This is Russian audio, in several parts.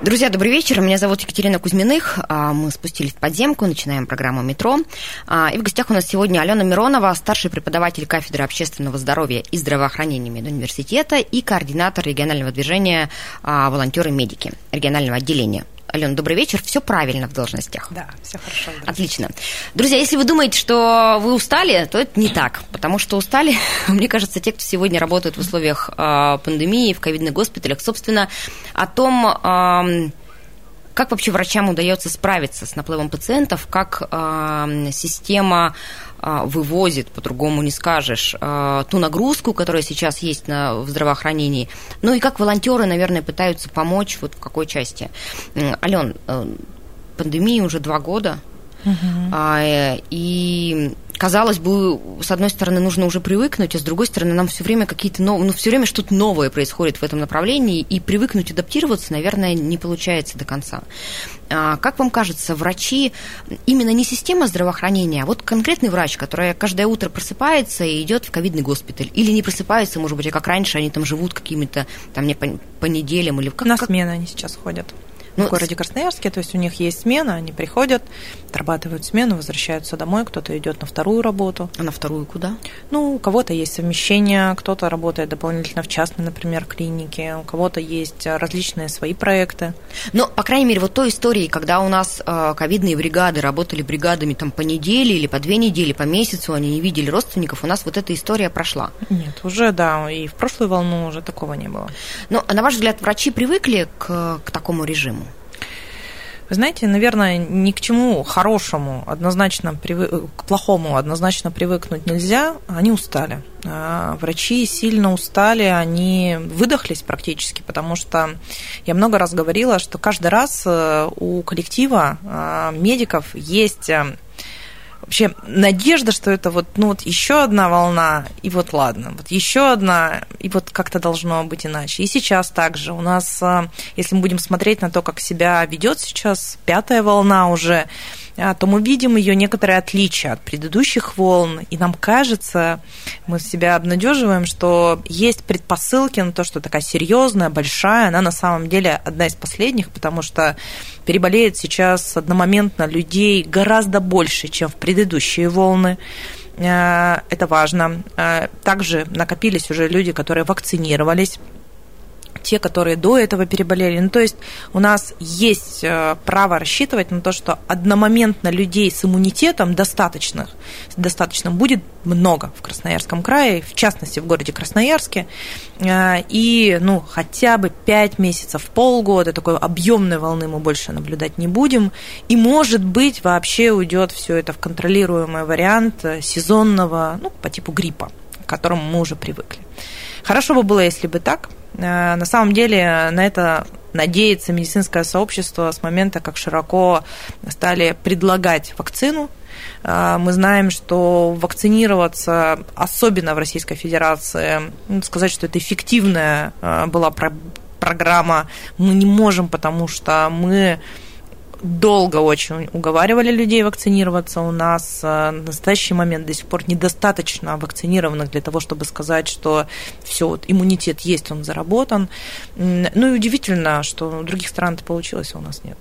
Друзья, добрый вечер. Меня зовут Екатерина Кузьминых. А, Мы спустились в подземку, начинаем программу «Метро». А, И в гостях у нас сегодня Алена Миронова, старший преподаватель кафедры общественного здоровья и здравоохранения медуниверситета и координатор регионального движения а, «Волонтеры-медики» регионального отделения. Алена, добрый вечер. Все правильно в должностях. Да, все хорошо. здравствуйте. Отлично. Друзья, если вы думаете, что вы устали, то это не так, потому что устали, мне кажется, те, кто сегодня работают в условиях а, пандемии, в ковидных госпиталях, собственно, о том, ам, как вообще врачам удается справиться с наплывом пациентов, как ам, система а, вывозит, по-другому не скажешь, а, ту нагрузку, которая сейчас есть на, в здравоохранении. Ну и как волонтеры, наверное, пытаются помочь, вот в какой части. Ален, э, пандемии уже два года, а, э, и казалось бы, с одной стороны, нужно уже привыкнуть, а с другой стороны, нам все время какие-то новые, ну, все время что-то новое происходит в этом направлении, и привыкнуть, адаптироваться, наверное, не получается до конца. А, Как вам кажется, врачи, именно не система здравоохранения, а вот конкретный врач, который каждое утро просыпается и идет в ковидный госпиталь, или не просыпается, может быть, а как раньше, они там живут какими-то, там, не по, по неделям, или как, На как- смены они сейчас ходят. Ну, в городе Красноярске, то есть у них есть смена, они приходят, отрабатывают смену, возвращаются домой, кто-то идет на вторую работу. А на вторую куда? Ну, у кого-то есть совмещение, кто-то работает дополнительно в частной, например, клинике, у кого-то есть различные свои проекты. Но, по крайней мере, вот той истории, когда у нас э, ковидные бригады работали бригадами там по неделе или по две недели, по месяцу, они не видели родственников, у нас вот эта история прошла. Нет, уже, да, и в прошлую волну уже такого не было. Но, а на ваш взгляд, врачи привыкли к, к такому режиму? Вы знаете, наверное, ни к чему хорошему, однозначно привы- к плохому однозначно привыкнуть нельзя. Они устали. А, Врачи сильно устали, они выдохлись практически, потому что я много раз говорила, что каждый раз э, у коллектива а, медиков есть э, вообще надежда, что это вот, ну вот еще одна волна, и вот ладно, вот еще одна, и вот как-то должно быть иначе. И сейчас также у нас, а, если мы будем смотреть на то, как себя ведет сейчас пятая волна уже, то мы видим ее некоторые отличия от предыдущих волн, и нам кажется, мы себя обнадеживаем, что есть предпосылки на то, что такая серьезная, большая, она на самом деле одна из последних, потому что переболеет сейчас одномоментно людей гораздо больше, чем в предыдущие волны. Э, Это важно. Э, Также накопились уже люди, которые вакцинировались те, которые до этого переболели. Ну, то есть у нас есть э, право рассчитывать на то, что одномоментно людей с иммунитетом достаточных, достаточным будет много в Красноярском крае, в частности в городе Красноярске. Э, И ну, хотя бы 5 месяцев, полгода такой объемной волны мы больше наблюдать не будем. И, может быть, вообще уйдет все это в контролируемый вариант э, сезонного, ну, по типу гриппа, к которому мы уже привыкли. Хорошо бы было, если бы так. Э, На самом деле на это надеется медицинское сообщество с момента, как широко стали предлагать вакцину. Э, Мы знаем, что вакцинироваться, особенно в Российской Федерации, ну, сказать, что это эффективная э, была про- программа, мы не можем, потому что мы долго очень уговаривали людей вакцинироваться. У нас э, на настоящий момент до сих пор недостаточно вакцинированных для того, чтобы сказать, что все, вот иммунитет есть, он заработан. Ну и удивительно, что у других стран это получилось, а у нас нет.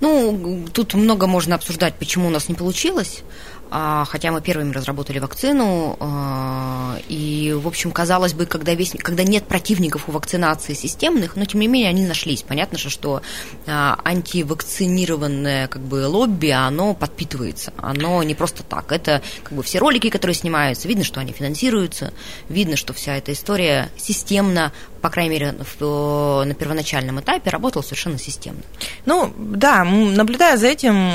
Ну, тут много можно обсуждать, почему у нас не получилось. А, Хотя мы первыми разработали вакцину, а, и, в общем, казалось бы, когда, весь, когда нет противников у вакцинации системных, но, тем не менее, они нашлись. Понятно же, что а, антивакцинированное как бы, лобби, оно подпитывается. Оно не просто так. Это как бы все ролики, которые снимаются, видно, что они финансируются, видно, что вся эта история системно, по крайней мере, в- на первоначальном этапе работала совершенно системно. Ну, да, наблюдая за этим,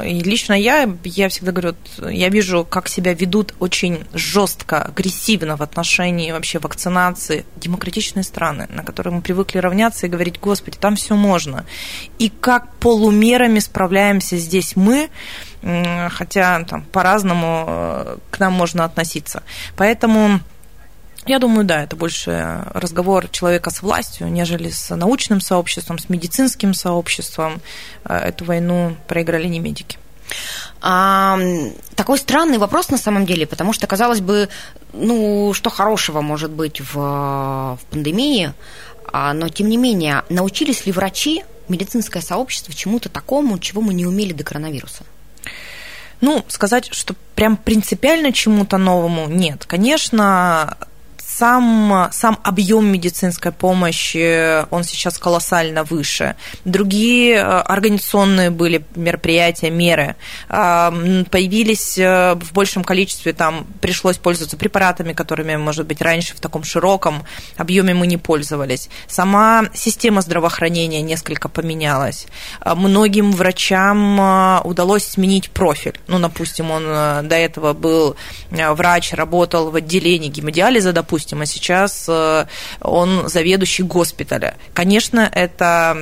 лично я, я всегда говорю, я вижу, как себя ведут очень жестко, агрессивно в отношении вообще вакцинации демократичные страны, на которые мы привыкли равняться и говорить, господи, там все можно. И как полумерами справляемся здесь мы, хотя там по-разному э, к нам можно относиться. Поэтому я думаю, да, это больше разговор человека с властью, нежели с научным сообществом, с медицинским сообществом. Э, эту войну проиграли не медики. А, такой странный вопрос на самом деле, потому что, казалось бы, ну, что хорошего может быть в, в пандемии, а, но тем не менее, научились ли врачи, медицинское сообщество чему-то такому, чего мы не умели до коронавируса? Ну, сказать, что прям принципиально чему-то новому нет. Конечно, сам, сам объем медицинской помощи, он сейчас колоссально выше. Другие э, организационные были мероприятия, меры. А, появились э, в большем количестве, там пришлось пользоваться препаратами, которыми, может быть, раньше в таком широком объеме мы не пользовались. Сама система здравоохранения несколько поменялась. А, многим врачам э, удалось сменить профиль. Ну, допустим, он до этого был врач, работал в отделении гемодиализа, допустим, допустим, а сейчас э, он заведующий госпиталя. Конечно, это,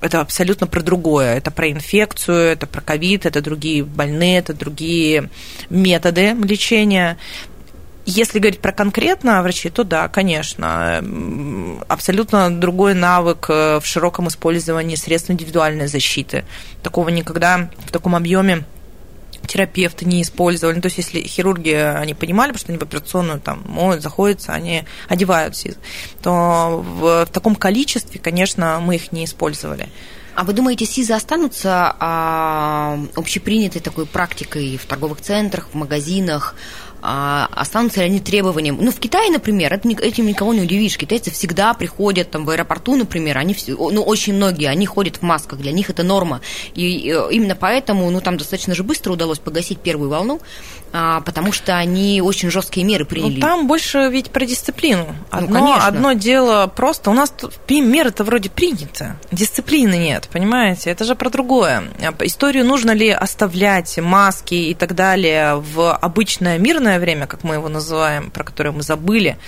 это абсолютно про другое. Это про инфекцию, это про ковид, это другие больные, это другие методы лечения. Если говорить про конкретно врачей, то да, конечно, абсолютно другой навык э, в широком использовании средств индивидуальной защиты. Такого никогда в таком объеме терапевты не использовали. Ну, то есть, если хирурги, они понимали, что они в операционную там моют, заходятся, они одеваются, то в, в таком количестве, конечно, мы их не использовали. А вы думаете, СИЗы останутся а, общепринятой такой практикой в торговых центрах, в магазинах? А останутся ли они требованием. Ну, в Китае, например, это, этим никого не удивишь. Китайцы всегда приходят там в аэропорту, например, они, ну, очень многие, они ходят в масках, для них это норма. И именно поэтому, ну, там достаточно же быстро удалось погасить первую волну, потому что они очень жесткие меры приняли. Ну, там больше ведь про дисциплину. Ну, одно, ну, одно дело просто, у нас меры-то вроде приняты, дисциплины нет, понимаете? Это же про другое. Историю нужно ли оставлять, маски и так далее в обычное мирное время, как мы его называем, про которое мы забыли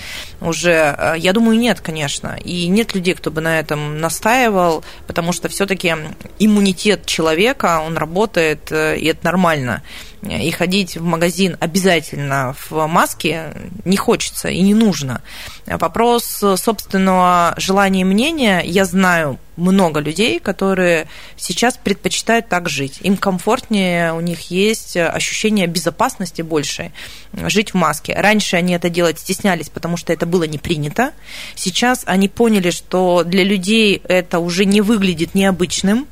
уже, э, я думаю, нет, конечно. И нет людей, кто бы на этом настаивал, потому что все-таки иммунитет человека, он работает, э, и это нормально и ходить в магазин обязательно в маске не хочется и не нужно. Вопрос собственного желания и мнения, я знаю много людей, которые сейчас предпочитают так жить. Им комфортнее, у них есть ощущение безопасности больше жить в маске. Раньше они это делать стеснялись, потому что это было не принято. Сейчас они поняли, что для людей это уже не выглядит необычным.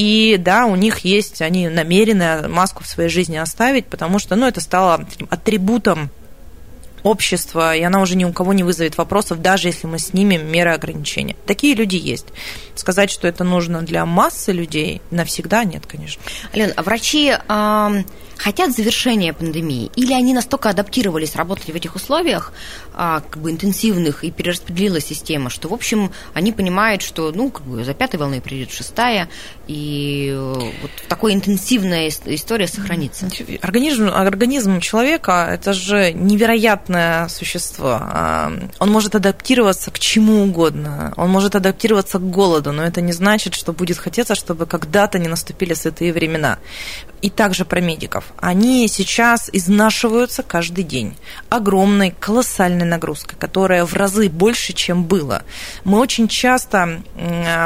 И да, у них есть, они намерены маску в своей жизни оставить, потому что ну, это стало атрибутом общества, и она уже ни у кого не вызовет вопросов, даже если мы снимем меры ограничения. Такие люди есть. Сказать, что это нужно для массы людей, навсегда нет, конечно. Лен, а врачи хотят завершения пандемии, или они настолько адаптировались работать в этих условиях, а, как бы интенсивных, и перераспределила система, что, в общем, они понимают, что, ну, как бы за пятой волной придет шестая, и э, вот такая интенсивная история сохранится. Организм, организм человека – это же невероятное существо. А, он может адаптироваться к чему угодно, он может адаптироваться к голоду, но это не значит, что будет хотеться, чтобы когда-то не наступили святые времена. И также про медиков они сейчас изнашиваются каждый день огромной, колоссальной нагрузкой, которая в разы больше, чем было. Мы очень часто,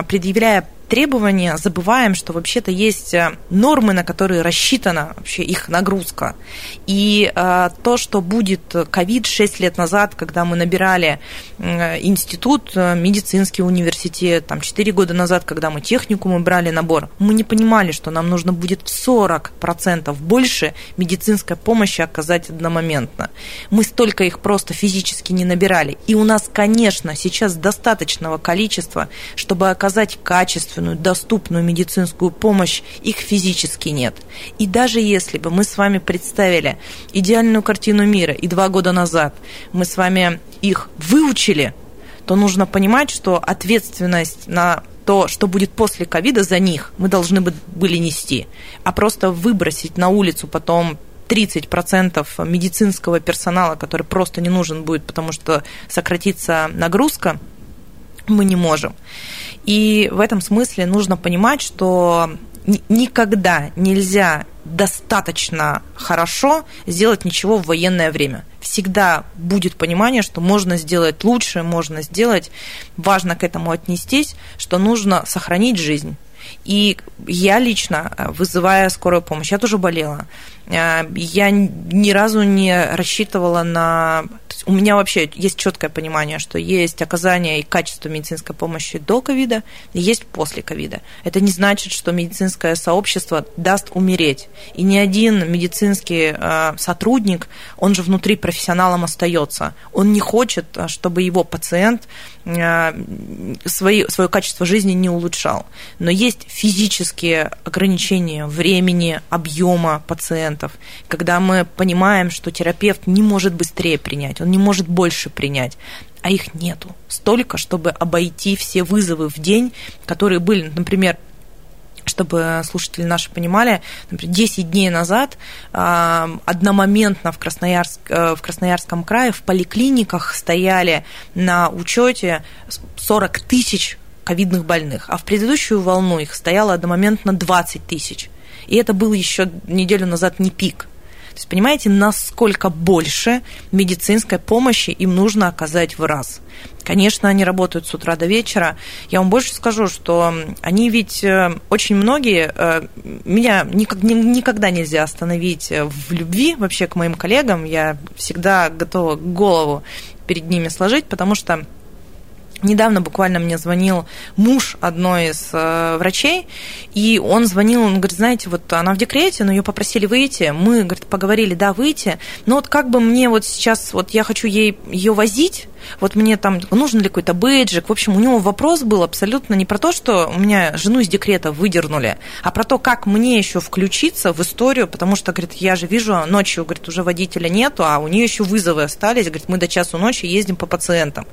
предъявляя требования, забываем, что вообще-то есть э, нормы, на которые рассчитана вообще их нагрузка. И э, то, что будет ковид 6 лет назад, когда мы набирали э, институт, медицинский университет, там 4 года назад, когда мы технику мы брали набор, мы не понимали, что нам нужно будет в 40% больше медицинской помощи оказать одномоментно. Мы столько их просто физически не набирали. И у нас, конечно, сейчас достаточного количества, чтобы оказать качество качественную, доступную медицинскую помощь, их физически нет. И даже если бы мы с вами представили идеальную картину мира, и два года назад мы с вами их выучили, то нужно понимать, что ответственность на то, что будет после ковида за них, мы должны были нести. А просто выбросить на улицу потом 30% медицинского персонала, который просто не нужен будет, потому что сократится нагрузка, мы не можем. И в этом смысле нужно понимать, что никогда нельзя достаточно хорошо сделать ничего в военное время. Всегда будет понимание, что можно сделать лучше, можно сделать. Важно к этому отнестись, что нужно сохранить жизнь. И я лично, вызывая скорую помощь, я тоже болела. Э, я ни разу не рассчитывала на... У меня вообще есть четкое понимание, что есть оказание и качество медицинской помощи до ковида, и есть после ковида. Это не значит, что медицинское сообщество даст умереть. И ни один медицинский э, сотрудник, он же внутри профессионалом остается. Он не хочет, э, чтобы его пациент свои, свое качество жизни не улучшал. Но есть физические ограничения времени, объема пациента, пациентов, когда мы понимаем, что терапевт не может быстрее принять, он не может больше принять, а их нету. Столько, чтобы обойти все вызовы в день, которые были, например, чтобы слушатели наши понимали, например, 10 дней назад э, одномоментно в, Красноярск, э, в Красноярском крае в поликлиниках стояли на учете 40 тысяч ковидных больных, а в предыдущую волну их стояло одномоментно 20 тысяч. И это был еще неделю назад не пик. То есть, понимаете, насколько больше медицинской помощи им нужно оказать в раз. Конечно, они работают с утра до вечера. Я вам больше скажу, что они ведь э, очень многие, э, меня никогда нельзя остановить в любви вообще к моим коллегам. Я всегда готова голову перед ними сложить, потому что Недавно буквально мне звонил муж одной из э, врачей, и он звонил, он говорит, знаете, вот она в декрете, но ее попросили выйти, мы, говорит, поговорили, да, выйти, но вот как бы мне вот сейчас, вот я хочу ей ее возить, вот мне там нужен ли какой-то бейджик. В общем, у него вопрос был абсолютно не про то, что у меня жену из декрета выдернули, а про то, как мне еще включиться в историю, потому что, говорит, я же вижу, ночью, говорит, уже водителя нету, а у нее еще вызовы остались, говорит, мы до часу ночи ездим по пациентам.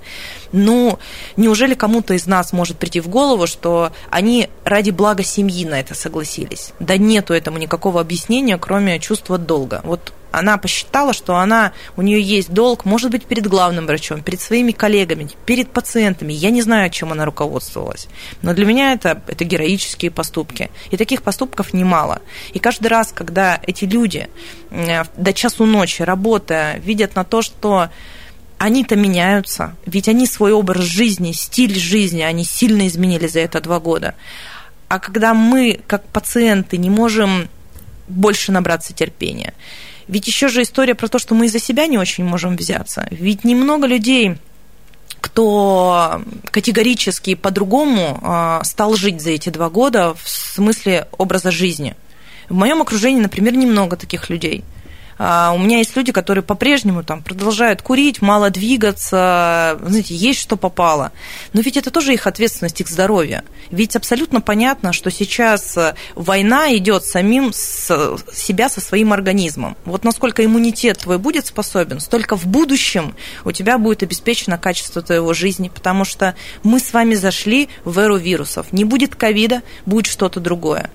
Ну, неужели кому-то из нас может прийти в голову, что они ради блага семьи на это согласились? Да нету этому никакого объяснения, кроме чувства долга. Вот она посчитала, что она, у нее есть долг, может быть, перед главным врачом, перед своими коллегами, перед пациентами. Я не знаю, чем она руководствовалась. Но для меня это, это героические поступки. И таких поступков немало. И каждый раз, когда эти люди э, до часу ночи, работая, видят на то, что они-то меняются, ведь они свой образ жизни, стиль жизни, они сильно изменили за это два года. А когда мы, как пациенты, не можем больше набраться терпения, ведь еще же история про то, что мы из-за себя не очень можем взяться. Ведь немного людей кто категорически по-другому а, стал жить за эти два года в смысле образа жизни. В моем окружении, например, немного таких людей – у меня есть люди, которые по-прежнему там продолжают курить, мало двигаться, знаете, есть что попало. Но ведь это тоже их ответственность, их здоровье. Ведь абсолютно понятно, что сейчас э, война идет самим с себя со своим организмом. Вот насколько иммунитет твой будет способен, столько в будущем у тебя будет обеспечено качество твоего жизни, потому что мы с вами зашли в эру вирусов. Не будет ковида, будет что-то другое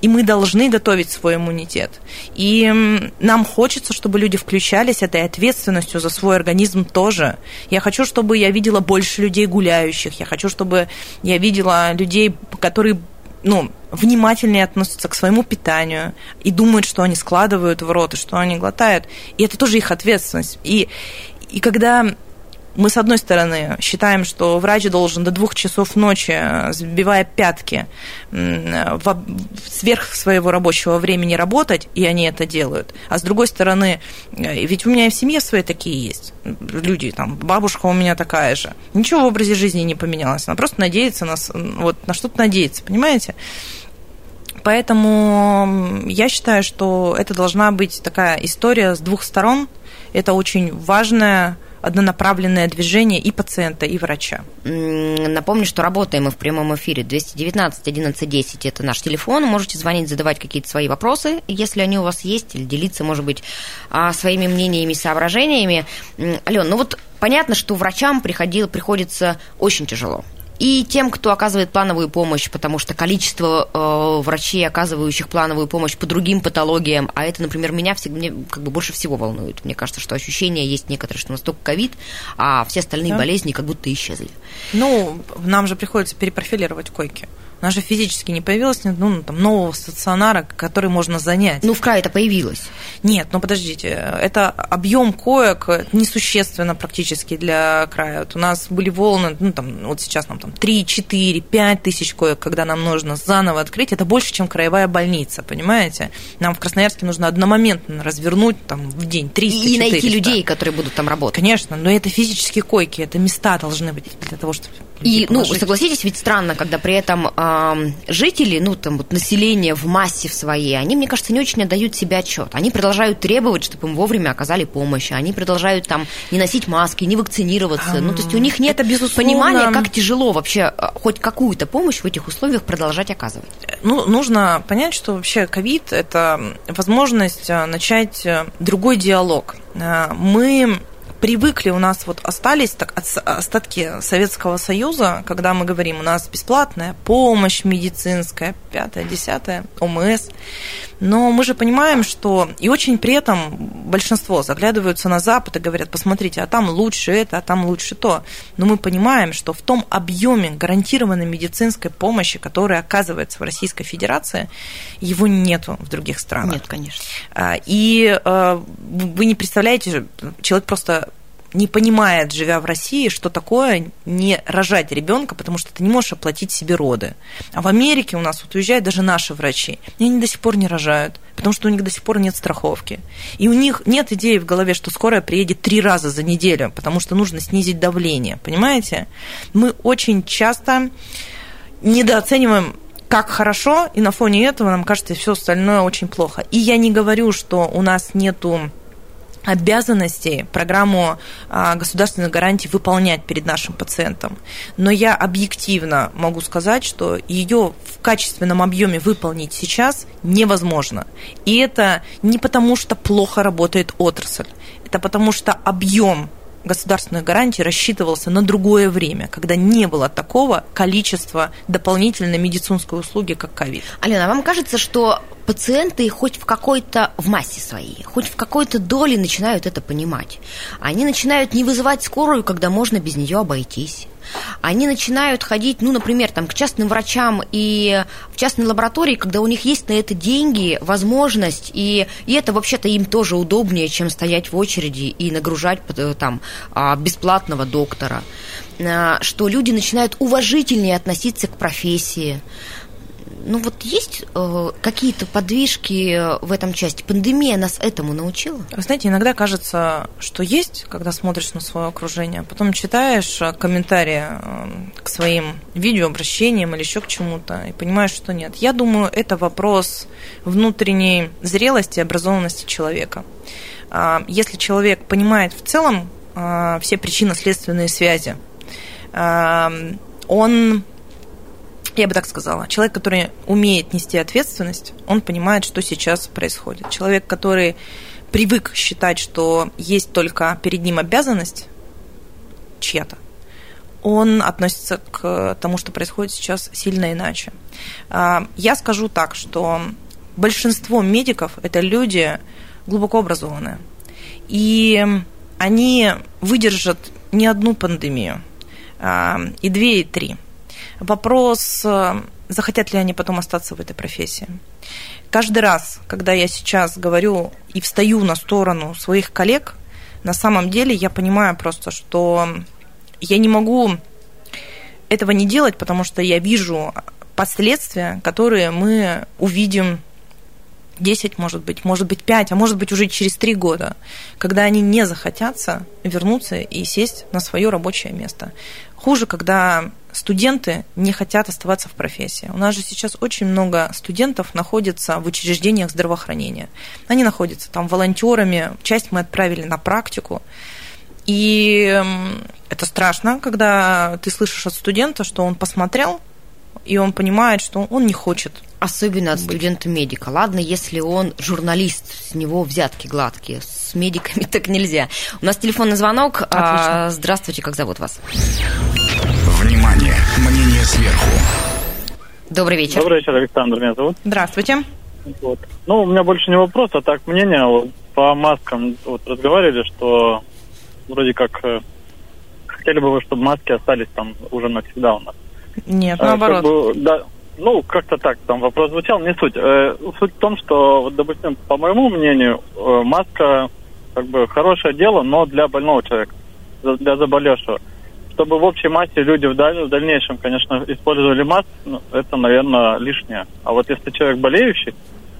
и мы должны готовить свой иммунитет. И нам хочется, чтобы люди включались этой ответственностью за свой организм тоже. Я хочу, чтобы я видела больше людей гуляющих, я хочу, чтобы я видела людей, которые ну, внимательнее относятся к своему питанию и думают, что они складывают в рот и что они глотают. И это тоже их ответственность. И, и когда мы, с одной стороны, считаем, что врач должен до двух часов ночи, э, сбивая пятки, сверх своего рабочего времени работать, и они это делают. А с другой стороны, э, ведь у меня и в семье свои такие есть люди, там, бабушка у меня такая же. Ничего в образе жизни не поменялось. Она просто надеется на, вот, на что-то надеется, понимаете? Поэтому я считаю, что это должна быть такая история с двух сторон. Это очень важная однонаправленное движение и пациента, и врача. Напомню, что работаем мы в прямом эфире 219 11 10 это наш телефон. Можете звонить, задавать какие-то свои вопросы, если они у вас есть, или делиться, может быть, а, своими мнениями, соображениями. Ален, ну вот понятно, что врачам приходило, приходится очень тяжело. И тем, кто оказывает плановую помощь, потому что количество э, врачей, оказывающих плановую помощь по другим патологиям, а это, например, меня всегда мне как бы больше всего волнует. Мне кажется, что ощущение есть некоторые, что у нас только ковид, а все остальные да. болезни как будто исчезли. Ну, нам же приходится перепрофилировать койки. У нас же физически не появилось ну, там, нового стационара, который можно занять. Ну, в крае это появилось. Нет, ну подождите, это объем коек несущественно практически для края. Вот у нас были волны, ну там, вот сейчас нам там 3, 4, 5 тысяч коек, когда нам нужно заново открыть, это больше, чем краевая больница, понимаете? Нам в Красноярске нужно одномоментно развернуть там в день 300 И найти людей, которые будут там работать. Конечно, но это физические койки, это места должны быть для того, чтобы и, ну, согласитесь, ведь странно, когда при этом э, жители, ну, там, вот население в массе в своей, они, мне кажется, не очень отдают себе отчет. Они продолжают требовать, чтобы им вовремя оказали помощь. Они продолжают там не носить маски, не вакцинироваться. А, ну, то есть у них нет это, безусловно... понимания, как тяжело вообще а, хоть какую-то помощь в этих условиях продолжать оказывать. Ну, нужно понять, что вообще ковид – это возможность а, начать другой диалог. Мы привыкли, у нас вот остались так, остатки Советского Союза, когда мы говорим, у нас бесплатная помощь медицинская, пятое, десятое, ОМС. Но мы же понимаем, что и очень при этом большинство заглядываются на Запад и говорят, посмотрите, а там лучше это, а там лучше то. Но мы понимаем, что в том объеме гарантированной медицинской помощи, которая оказывается в Российской Федерации, его нету в других странах. Нет, конечно. А, и а, вы не представляете, человек просто не понимает, живя в России, что такое не рожать ребенка, потому что ты не можешь оплатить себе роды. А в Америке у нас вот уезжают даже наши врачи, и они до сих пор не рожают, потому что у них до сих пор нет страховки. И у них нет идеи в голове, что скорая приедет три раза за неделю, потому что нужно снизить давление, понимаете? Мы очень часто недооцениваем как хорошо, и на фоне этого нам кажется все остальное очень плохо. И я не говорю, что у нас нету обязанностей программу а, государственных гарантий выполнять перед нашим пациентом. Но я объективно могу сказать, что ее в качественном объеме выполнить сейчас невозможно. И это не потому, что плохо работает отрасль, это потому что объем государственных гарантий рассчитывался на другое время, когда не было такого количества дополнительной медицинской услуги, как ковид. Алена, а вам кажется, что пациенты хоть в какой-то, в массе своей, хоть в какой-то доле начинают это понимать. Они начинают не вызывать скорую, когда можно без нее обойтись. Они начинают ходить, ну, например, там, к частным врачам и в частной лаборатории, когда у них есть на это деньги, возможность, и, и это вообще-то им тоже удобнее, чем стоять в очереди и нагружать э, там а, бесплатного доктора. А, что люди начинают уважительнее относиться к профессии, ну вот есть э, какие-то подвижки в этом части? Пандемия нас этому научила? Вы знаете, иногда кажется, что есть, когда смотришь на свое окружение, а потом читаешь э, комментарии э, к своим видеообращениям или еще к чему-то и понимаешь, что нет. Я думаю, это вопрос внутренней зрелости и образованности человека. А, если человек понимает в целом все причинно-следственные связи, он я бы так сказала, человек, который умеет нести ответственность, он понимает, что сейчас происходит. Человек, который привык считать, что есть только перед ним обязанность чья-то, он относится к тому, что происходит сейчас, сильно иначе. А, я скажу так, что большинство медиков – это люди глубоко образованные. И они выдержат не одну пандемию, а, и две, и три – Вопрос, э, захотят ли они потом остаться в этой профессии. Каждый раз, когда я сейчас говорю и встаю на сторону своих коллег, на самом деле я понимаю просто, что я не могу этого не делать, потому что я вижу последствия, которые мы увидим 10, может быть, может быть 5, а может быть уже через 3 года, когда они не захотятся вернуться и сесть на свое рабочее место. Хуже, когда студенты не хотят оставаться в профессии. У нас же сейчас очень много студентов находится в учреждениях здравоохранения. Они находятся там волонтерами, часть мы отправили на практику. И это страшно, когда ты слышишь от студента, что он посмотрел, и он понимает, что он не хочет. Особенно от студента-медика. Ладно, если он журналист, с него взятки гладкие. С медиками так нельзя. У нас телефонный звонок. Отлично. Здравствуйте, как зовут вас? Внимание! сверху. Добрый вечер. Добрый вечер, Александр, меня зовут. Здравствуйте. Вот. Ну, у меня больше не вопрос, а так мнение. Вот, по маскам вот разговаривали, что вроде как э, хотели бы вы, чтобы маски остались там уже навсегда у нас. Нет, Э, наоборот. как бы, да, ну, как-то так там вопрос звучал, не суть. Э, суть в том, что, вот, допустим, по моему мнению, э, маска как бы хорошее дело, но для больного человека, для заболевшего. Чтобы в общей массе люди в, даль- в дальнейшем, конечно, использовали маски, ну, это, наверное, лишнее. А вот если человек болеющий,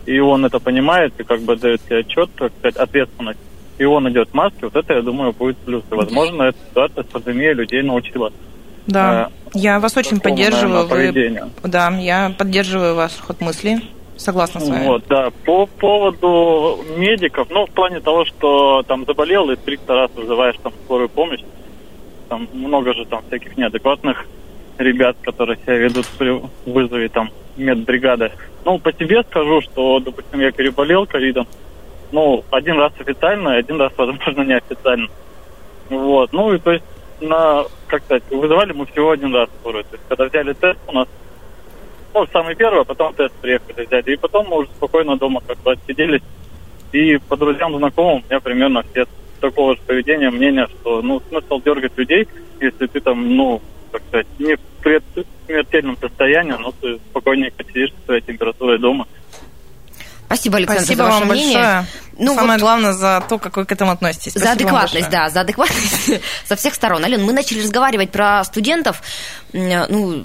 и он это понимает, и как бы дает себе отчет, так сказать, ответственность, и он идет в маске, вот это, я думаю, будет плюс. И, возможно, эта ситуация с пандемией людей научила Да, э, я вас очень поддерживаю. наверное, Вы-. Да, я поддерживаю ваш ход мысли. Согласна с вами. Вот, да. По поводу медиков, ну, в плане того, что там заболел и 300 раз вызываешь там скорую помощь, там много же там всяких неадекватных ребят, которые себя ведут при вызове там медбригады. Ну, по себе скажу, что, допустим, я переболел ковидом, ну, один раз официально, один раз, возможно, неофициально. Вот, ну, и то есть на, как сказать, вызывали мы всего один раз скорую. То есть, когда взяли тест у нас, ну, самый первый, а потом тест приехали взять. И потом мы уже спокойно дома как бы отсиделись. И по друзьям, знакомым у меня примерно все такого же поведения, мнения, что, ну, смысл дергать людей, если ты там, ну, как сказать, не в смертельном состоянии, но ты спокойнее посидишь со своей температурой дома. Спасибо, Александр, Спасибо за ваше вам мнение. большое. Ну, Самое вот- главное за то, как вы к этому относитесь. За Спасибо вам адекватность, да, за адекватность со всех сторон. Ален, мы начали разговаривать про студентов. Ну,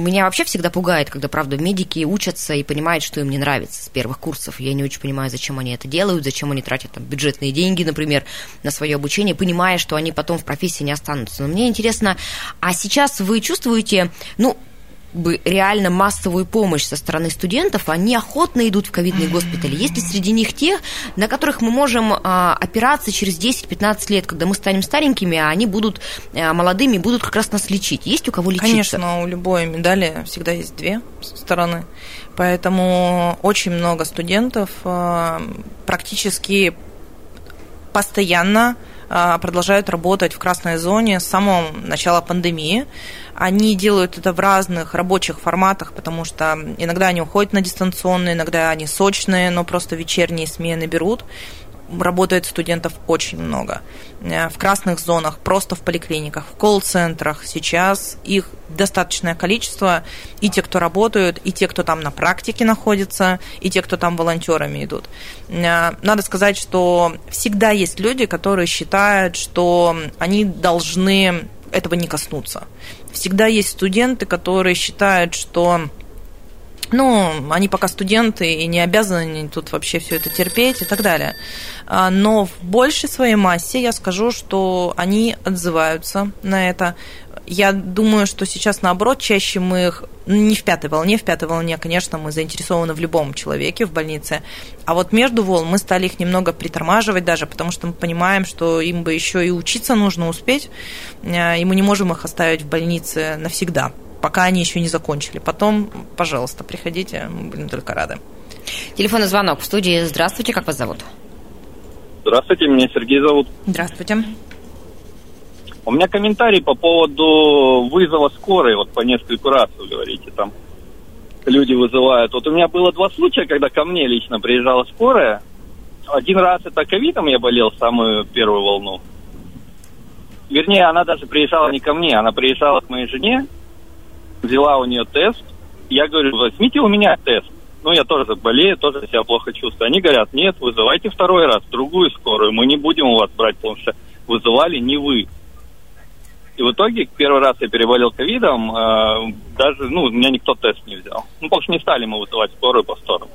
меня вообще всегда пугает, когда, правда, медики учатся и понимают, что им не нравится с первых курсов. Я не очень понимаю, зачем они это делают, зачем они тратят там, бюджетные деньги, например, на свое обучение, понимая, что они потом в профессии не останутся. Но мне интересно, а сейчас вы чувствуете, ну, бы реально массовую помощь со стороны студентов, они охотно идут в ковидные госпитали. Есть ли среди них те, на которых мы можем а, опираться через 10-15 лет, когда мы станем старенькими, а они будут а, молодыми, будут как раз нас лечить? Есть у кого лечиться? Конечно, у любой медали всегда есть две стороны. Поэтому очень много студентов э, практически постоянно э, продолжают работать в красной зоне с самого начала пандемии. Они делают это в разных рабочих форматах, потому что иногда они уходят на дистанционные, иногда они сочные, но просто вечерние смены берут работает студентов очень много. Э, В красных зонах, просто в поликлиниках, в колл-центрах сейчас их достаточное количество. И те, кто работают, и те, кто там на практике находится, и те, кто там волонтерами идут. Э, Надо сказать, что всегда есть люди, которые считают, что они должны этого не коснуться. Всегда есть студенты, которые считают, что ну, они пока студенты и не обязаны тут вообще все это терпеть и так далее. А, Но в большей своей массе я скажу, что они отзываются на это. Я думаю, что сейчас наоборот чаще мы их ну, не в пятой волне, в пятой волне, конечно, мы заинтересованы в любом человеке в больнице, а вот между волн мы стали их немного притормаживать даже, потому что мы понимаем, что им бы еще и учиться нужно успеть, а, и мы не можем их оставить в больнице навсегда пока они еще не закончили. Потом, пожалуйста, приходите, мы будем только рады. Телефонный звонок в студии. Здравствуйте, как вас зовут? Здравствуйте, меня Сергей зовут. Здравствуйте. У меня комментарий по поводу вызова скорой, вот по нескольку раз вы говорите, там люди вызывают. Вот у меня было два случая, когда ко мне лично приезжала скорая. Один раз это ковидом я болел, самую первую волну. Вернее, она даже приезжала не ко мне, она приезжала к моей жене, взяла у нее тест. Я говорю, возьмите у меня тест. Ну, я тоже болею, тоже себя плохо чувствую. Они говорят, нет, вызывайте второй раз, другую скорую. Мы не будем у вас брать, потому что вызывали не вы. И в итоге, первый раз я переболел ковидом, э, даже, ну, у меня никто тест не взял. Ну, потому что не стали мы вызывать скорую по сторону.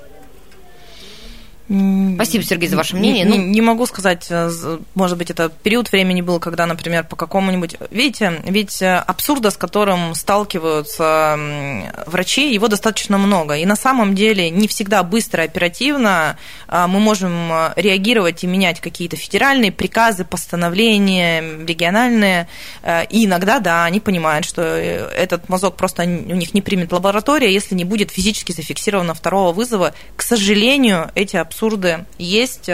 Спасибо, Сергей, за ваше мнение. Не, Ну, не могу сказать, э, может быть, это период времени был, когда, например, по какому-нибудь... Видите, ведь э, абсурда, с которым сталкиваются врачи, его достаточно много. И на самом деле не всегда быстро оперативно а, мы можем э, реагировать и менять какие-то федеральные приказы, постановления, региональные. Э, И иногда, да, они понимают, что э, этот мазок просто у них не примет лаборатория, если не будет физически зафиксировано второго вызова. К сожалению, эти абсурды есть.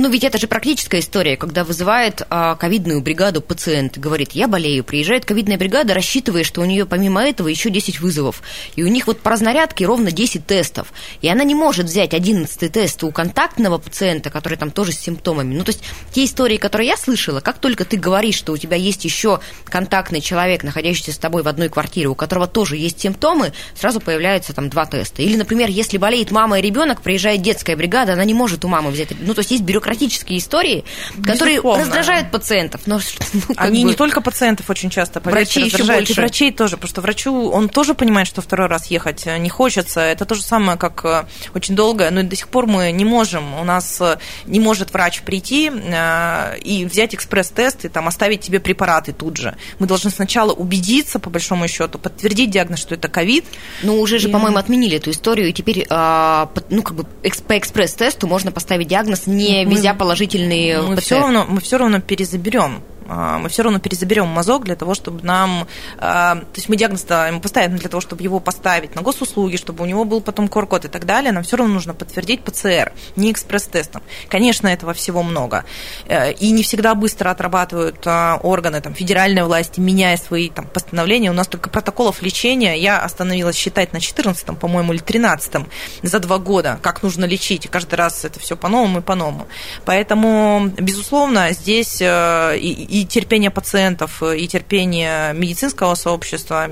Ну, ведь это же практическая история, когда вызывает а, ковидную бригаду пациент, говорит, я болею, приезжает ковидная бригада, рассчитывая, что у нее помимо этого еще 10 вызовов. И у них вот по разнарядке ровно 10 тестов. И она не может взять 11 тест у контактного пациента, который там тоже с симптомами. Ну, то есть те истории, которые я слышала, как только ты говоришь, что у тебя есть еще контактный человек, находящийся с тобой в одной квартире, у которого тоже есть симптомы, сразу появляются там два теста. Или, например, если болеет мама и ребенок, приезжает детская бригада, она не может у мамы взять. Ну, то есть есть бюрократия бюрократические истории, которые Безусловно. раздражают пациентов. Но, ну, Они бы... не только пациентов очень часто, поверьте, врачей еще больше. И врачей тоже, потому что врачу, он тоже понимает, что второй раз ехать не хочется. Это то же самое, как э, очень долго, но до сих пор мы не можем, у нас э, не может врач прийти э, и взять экспресс-тест и там оставить тебе препараты тут же. Мы должны сначала убедиться, по большому счету, подтвердить диагноз, что это ковид. Ну, уже же, и... по-моему, отменили эту историю, и теперь, а, ну, как бы по экспресс-тесту можно поставить диагноз не везя положительные мы все равно Мы все равно перезаберем мы все равно перезаберем мазок для того, чтобы нам... А, то есть мы диагноз ему поставим для того, чтобы его поставить на госуслуги, чтобы у него был потом QR-код и так далее, нам все равно нужно подтвердить ПЦР, не экспресс-тестом. Конечно, этого всего много. Э, и не всегда быстро отрабатывают а, органы там, федеральной власти, меняя свои там, постановления. У нас только протоколов лечения я остановилась считать на 14-м, по-моему, или 13-м за два года, как нужно лечить. И каждый раз это все по-новому и по-новому. Поэтому, безусловно, здесь э, и и терпение пациентов, и терпение медицинского сообщества.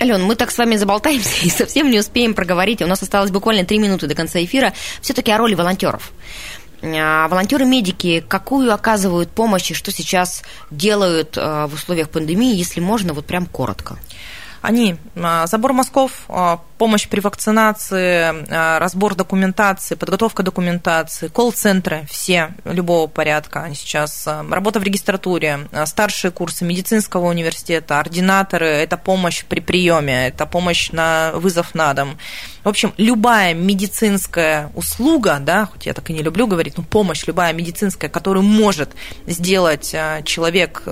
Ален, мы так с вами заболтаемся и совсем не успеем проговорить. У нас осталось буквально три минуты до конца эфира. Все-таки о роли волонтеров. А волонтеры-медики какую оказывают помощь и что сейчас делают э, в условиях пандемии, если можно, вот прям коротко? Они а, забор мазков, а, помощь при вакцинации, а, разбор документации, подготовка документации, колл-центры все любого порядка. Они сейчас работа в регистратуре, старшие курсы медицинского университета, ординаторы, это помощь при приеме, это помощь на вызов на дом. В общем, любая медицинская услуга, да, хоть я так и не люблю говорить, но помощь любая медицинская, которую может сделать человек,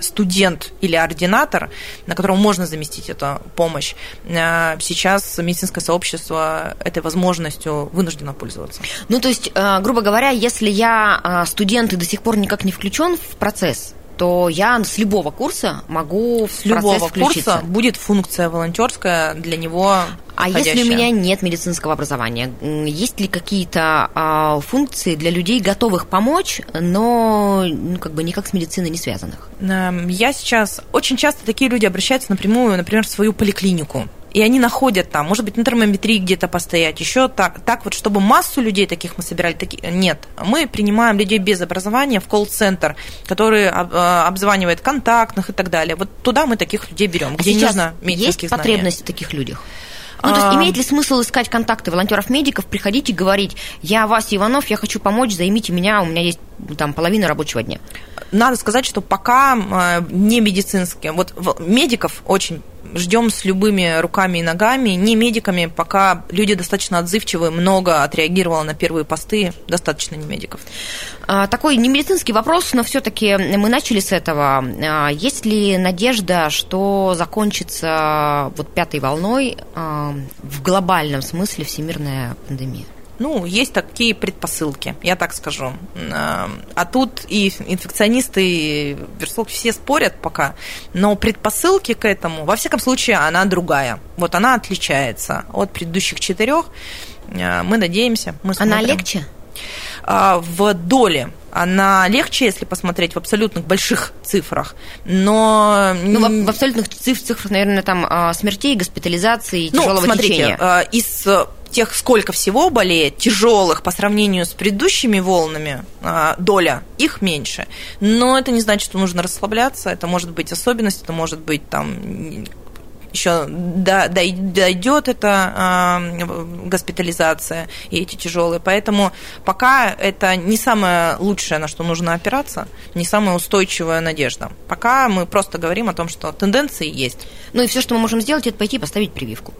студент или ординатор, на которого можно заместить эту помощь. Э, сейчас медицинское сообщество этой возможностью вынуждено пользоваться. Ну, то есть, э, грубо говоря, если я э, студент и до сих пор никак не включен в процесс, то я с любого курса могу в с любого курса будет функция волонтерская для него. А если у меня нет медицинского образования, есть ли какие-то а, функции для людей, готовых помочь, но ну, как бы никак с медициной не связанных? Эм, я сейчас очень часто такие люди обращаются напрямую, например, в свою поликлинику и они находят там, может быть, на термометрии где-то постоять, еще так, так вот, чтобы массу людей таких мы собирали, таки, нет. Мы принимаем людей без образования в колл-центр, который а, обзванивает контактных и так далее. Вот туда мы таких людей берем, где а не нужно есть потребность в таких людях? Ну, то есть а. имеет ли смысл искать контакты волонтеров-медиков, приходить и говорить, я Вася Иванов, я хочу помочь, займите меня, у меня есть там половина рабочего дня? Надо сказать, что пока а, не медицинские, вот медиков очень ждем с любыми руками и ногами, не медиками, пока люди достаточно отзывчивые, много отреагировало на первые посты, достаточно не медиков. А, такой не медицинский вопрос, но все-таки мы начали с этого. А, есть ли надежда, что закончится вот пятой волной а, в глобальном смысле всемирная пандемия? Ну, есть такие предпосылки, я так скажу. А тут и инфекционисты, и вирусологи все спорят пока, но предпосылки к этому, во всяком случае, она другая. Вот она отличается от предыдущих четырех. Мы надеемся, мы смотрим. Она легче? А, в доле она легче, если посмотреть в абсолютных больших цифрах, но... Ну, в, абсолютных цифрах, наверное, там а, смертей, госпитализации, тяжелого ну, смотрите, течения. А, из тех, сколько всего болеет, тяжелых по сравнению с предыдущими волнами, доля их меньше. Но это не значит, что нужно расслабляться. Это может быть особенность, это может быть там еще дойдет эта госпитализация и эти тяжелые. Поэтому пока это не самое лучшее, на что нужно опираться, не самая устойчивая надежда. Пока мы просто говорим о том, что тенденции есть. Ну и все, что мы можем сделать, это пойти поставить прививку.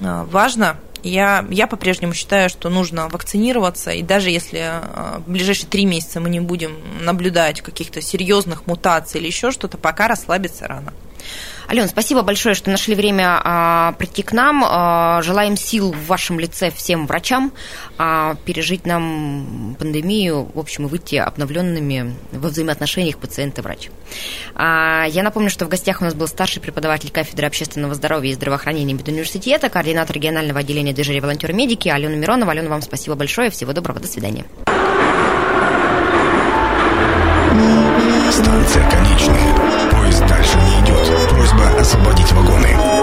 А, важно я, я по-прежнему считаю, что нужно вакцинироваться, и даже если в ближайшие три месяца мы не будем наблюдать каких-то серьезных мутаций или еще что-то, пока расслабиться рано. Ален, спасибо большое, что нашли время а, прийти к нам. А, желаем сил в вашем лице всем врачам а, пережить нам пандемию, в общем, и выйти обновленными во взаимоотношениях пациент-врач. А, я напомню, что в гостях у нас был старший преподаватель кафедры общественного здоровья и здравоохранения медуниверситета, координатор регионального отделения движения волонтеры-медики Алена Миронова. Алена, вам спасибо большое. Всего доброго. До свидания. Станция конечная. Освободить вагоны.